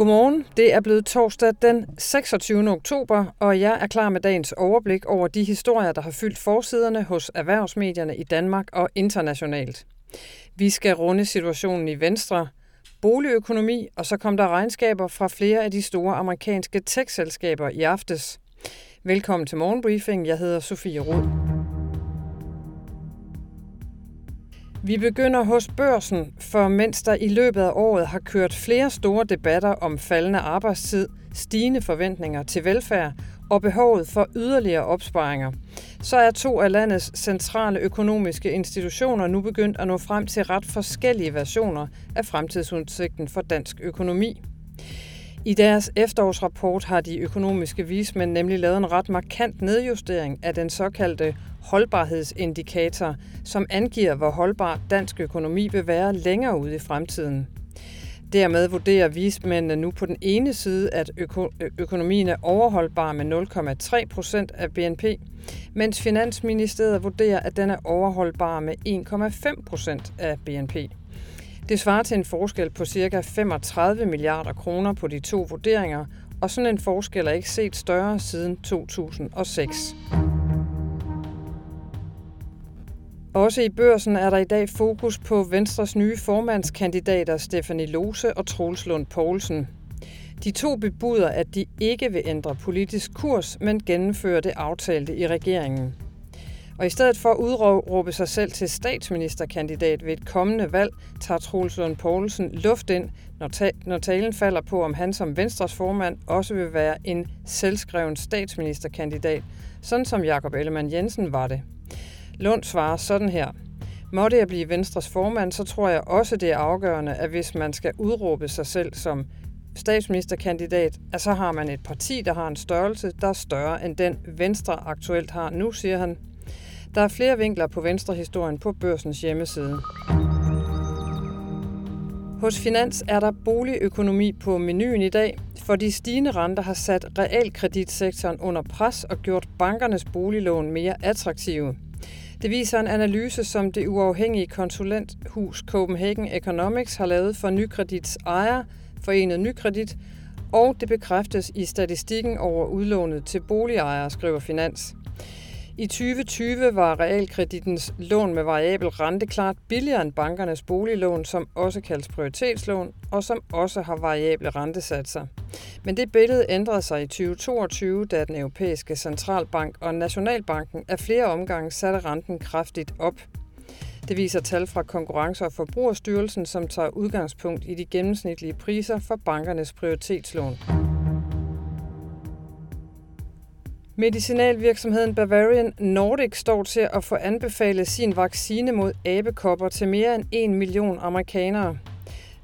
Godmorgen. Det er blevet torsdag den 26. oktober, og jeg er klar med dagens overblik over de historier, der har fyldt forsiderne hos erhvervsmedierne i Danmark og internationalt. Vi skal runde situationen i Venstre, boligøkonomi, og så kom der regnskaber fra flere af de store amerikanske tech-selskaber i aftes. Velkommen til Morgenbriefing. Jeg hedder Sofie Rud. Vi begynder hos børsen, for mens der i løbet af året har kørt flere store debatter om faldende arbejdstid, stigende forventninger til velfærd og behovet for yderligere opsparinger, så er to af landets centrale økonomiske institutioner nu begyndt at nå frem til ret forskellige versioner af fremtidsudsigten for dansk økonomi. I deres efterårsrapport har de økonomiske vismænd nemlig lavet en ret markant nedjustering af den såkaldte holdbarhedsindikator, som angiver, hvor holdbar dansk økonomi vil være længere ude i fremtiden. Dermed vurderer vismændene nu på den ene side, at øko- økonomien er overholdbar med 0,3 procent af BNP, mens Finansministeriet vurderer, at den er overholdbar med 1,5 procent af BNP. Det svarer til en forskel på ca. 35 milliarder kroner på de to vurderinger, og sådan en forskel er ikke set større siden 2006. Også i børsen er der i dag fokus på Venstres nye formandskandidater Stefanie Lose og Troels Lund Poulsen. De to bebuder, at de ikke vil ændre politisk kurs, men gennemføre det aftalte i regeringen. Og i stedet for at udråbe sig selv til statsministerkandidat ved et kommende valg, tager Troels Lund Poulsen luft ind, når, ta- når talen falder på, om han som Venstres formand også vil være en selvskreven statsministerkandidat, sådan som Jakob Ellemann Jensen var det. Lund svarer sådan her. Måtte jeg blive Venstres formand, så tror jeg også, det er afgørende, at hvis man skal udråbe sig selv som statsministerkandidat, at så har man et parti, der har en størrelse, der er større end den Venstre aktuelt har nu, siger han. Der er flere vinkler på Venstrehistorien på børsens hjemmeside. Hos Finans er der boligøkonomi på menuen i dag, for de stigende renter har sat realkreditsektoren under pres og gjort bankernes boliglån mere attraktive. Det viser en analyse, som det uafhængige konsulenthus Copenhagen Economics har lavet for Nykredits ejer, Forenet Nykredit, og det bekræftes i statistikken over udlånet til boligejere, skriver Finans. I 2020 var realkreditens lån med variabel rente klart billigere end bankernes boliglån, som også kaldes prioritetslån, og som også har variable rentesatser. Men det billede ændrede sig i 2022, da den europæiske centralbank og Nationalbanken af flere omgange satte renten kraftigt op. Det viser tal fra Konkurrence- og Forbrugerstyrelsen, som tager udgangspunkt i de gennemsnitlige priser for bankernes prioritetslån. Medicinalvirksomheden Bavarian Nordic står til at få anbefalet sin vaccine mod abekopper til mere end 1 million amerikanere.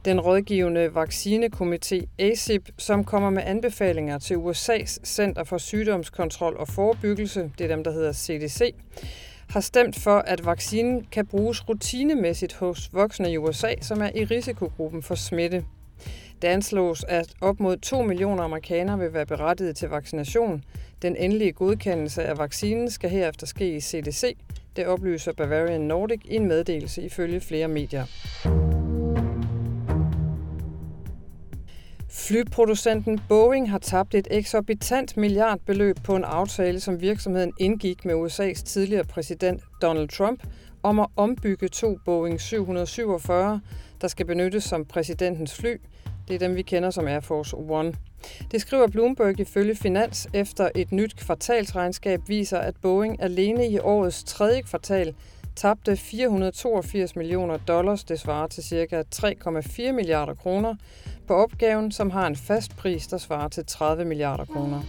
Den rådgivende vaccinekomité ACIP, som kommer med anbefalinger til USA's Center for Sygdomskontrol og Forebyggelse, det er dem, der hedder CDC, har stemt for, at vaccinen kan bruges rutinemæssigt hos voksne i USA, som er i risikogruppen for smitte. Det anslås, at op mod 2 millioner amerikanere vil være berettiget til vaccination. Den endelige godkendelse af vaccinen skal herefter ske i CDC. Det oplyser Bavarian Nordic i en meddelelse ifølge flere medier. Flyproducenten Boeing har tabt et eksorbitant milliardbeløb på en aftale, som virksomheden indgik med USA's tidligere præsident Donald Trump om at ombygge to Boeing 747, der skal benyttes som præsidentens fly. Det er dem, vi kender som Air Force One. Det skriver Bloomberg ifølge Finans efter et nyt kvartalsregnskab viser, at Boeing alene i årets tredje kvartal tabte 482 millioner dollars, det svarer til ca. 3,4 milliarder kroner, på opgaven, som har en fast pris, der svarer til 30 milliarder kroner.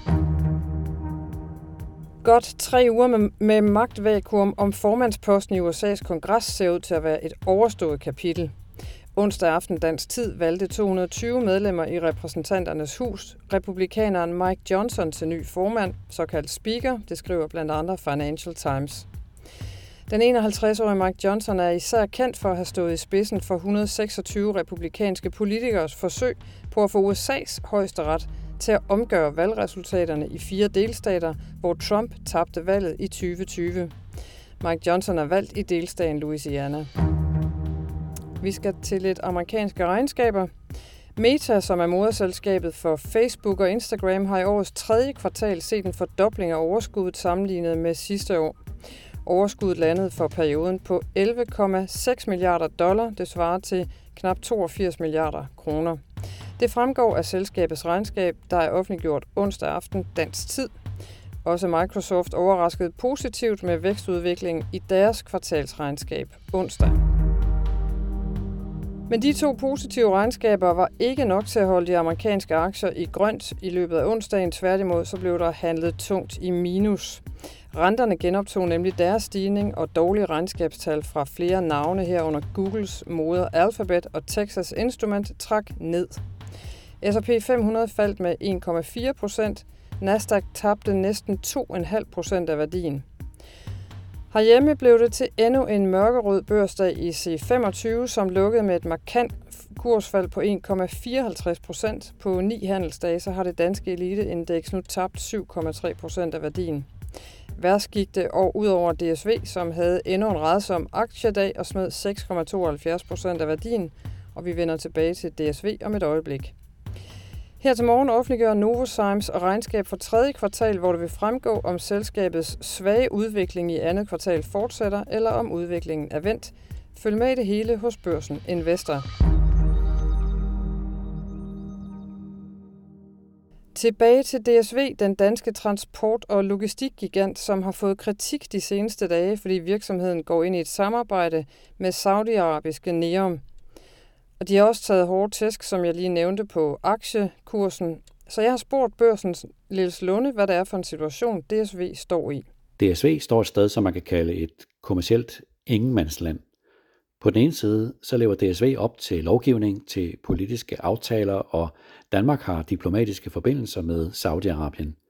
Godt tre uger med, med magtvakuum om formandsposten i USA's kongres ser ud til at være et overstået kapitel. Onsdag aften dansk tid valgte 220 medlemmer i repræsentanternes hus republikaneren Mike Johnson til ny formand, såkaldt speaker, det skriver blandt andre Financial Times. Den 51-årige Mike Johnson er især kendt for at have stået i spidsen for 126 republikanske politikers forsøg på at få USA's højesteret til at omgøre valgresultaterne i fire delstater, hvor Trump tabte valget i 2020. Mike Johnson er valgt i delstaten Louisiana. Vi skal til lidt amerikanske regnskaber. Meta, som er moderselskabet for Facebook og Instagram, har i årets tredje kvartal set en fordobling af overskuddet sammenlignet med sidste år. Overskuddet landede for perioden på 11,6 milliarder dollar. Det svarer til knap 82 milliarder kroner. Det fremgår af selskabets regnskab, der er offentliggjort onsdag aften dansk tid. Også Microsoft overraskede positivt med vækstudviklingen i deres kvartalsregnskab onsdag. Men de to positive regnskaber var ikke nok til at holde de amerikanske aktier i grønt i løbet af onsdagen. Tværtimod så blev der handlet tungt i minus. Renterne genoptog nemlig deres stigning, og dårlige regnskabstal fra flere navne herunder Googles moder Alphabet og Texas Instrument trak ned. S&P 500 faldt med 1,4 procent. Nasdaq tabte næsten 2,5 procent af værdien. Herhjemme blev det til endnu en mørkerød børsdag i C25, som lukkede med et markant kursfald på 1,54 procent. På ni handelsdage så har det danske eliteindeks nu tabt 7,3 procent af værdien. Værst gik det og ud over DSV, som havde endnu en redsom aktiedag og smed 6,72 procent af værdien, og vi vender tilbage til DSV om et øjeblik. Her til morgen offentliggør Novozymes regnskab for tredje kvartal, hvor det vil fremgå, om selskabets svage udvikling i andet kvartal fortsætter, eller om udviklingen er vendt. Følg med i det hele hos Børsen Investor. Tilbage til DSV, den danske transport- og logistikgigant, som har fået kritik de seneste dage, fordi virksomheden går ind i et samarbejde med saudiarabiske Neom. Og de har også taget hårde tæsk, som jeg lige nævnte, på aktiekursen. Så jeg har spurgt børsens Lils Lunde, hvad det er for en situation, DSV står i. DSV står et sted, som man kan kalde et kommercielt ingenmandsland. På den ene side, så lever DSV op til lovgivning, til politiske aftaler, og Danmark har diplomatiske forbindelser med Saudi-Arabien.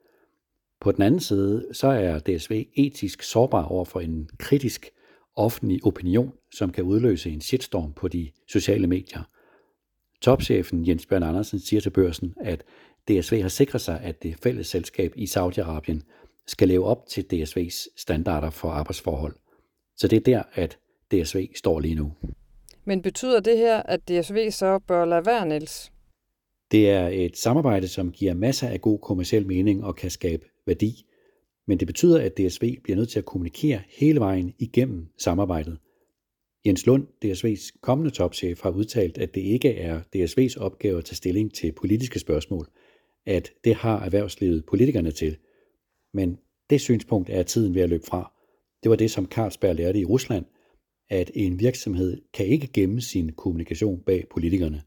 På den anden side, så er DSV etisk sårbar over for en kritisk offentlig opinion, som kan udløse en shitstorm på de sociale medier. Topchefen Jens Bjørn Andersen siger til børsen, at DSV har sikret sig, at det fælles selskab i Saudi-Arabien skal leve op til DSV's standarder for arbejdsforhold. Så det er der, at DSV står lige nu. Men betyder det her, at DSV så bør lade være, Niels? Det er et samarbejde, som giver masser af god kommersiel mening og kan skabe værdi. Men det betyder, at DSV bliver nødt til at kommunikere hele vejen igennem samarbejdet. Jens Lund, DSV's kommende topchef, har udtalt, at det ikke er DSV's opgave at tage stilling til politiske spørgsmål, at det har erhvervslivet politikerne til. Men det synspunkt er tiden ved at løbe fra. Det var det, som Carlsberg lærte i Rusland, at en virksomhed kan ikke gemme sin kommunikation bag politikerne.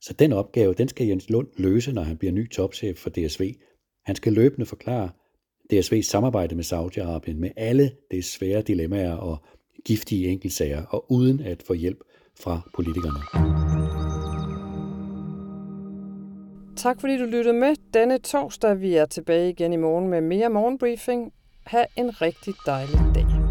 Så den opgave, den skal Jens Lund løse, når han bliver ny topchef for DSV. Han skal løbende forklare DSV's samarbejde med Saudi-Arabien med alle de svære dilemmaer og giftige enkeltsager, og uden at få hjælp fra politikerne. Tak fordi du lyttede med denne torsdag. Vi er tilbage igen i morgen med mere morgenbriefing. Ha' en rigtig dejlig dag.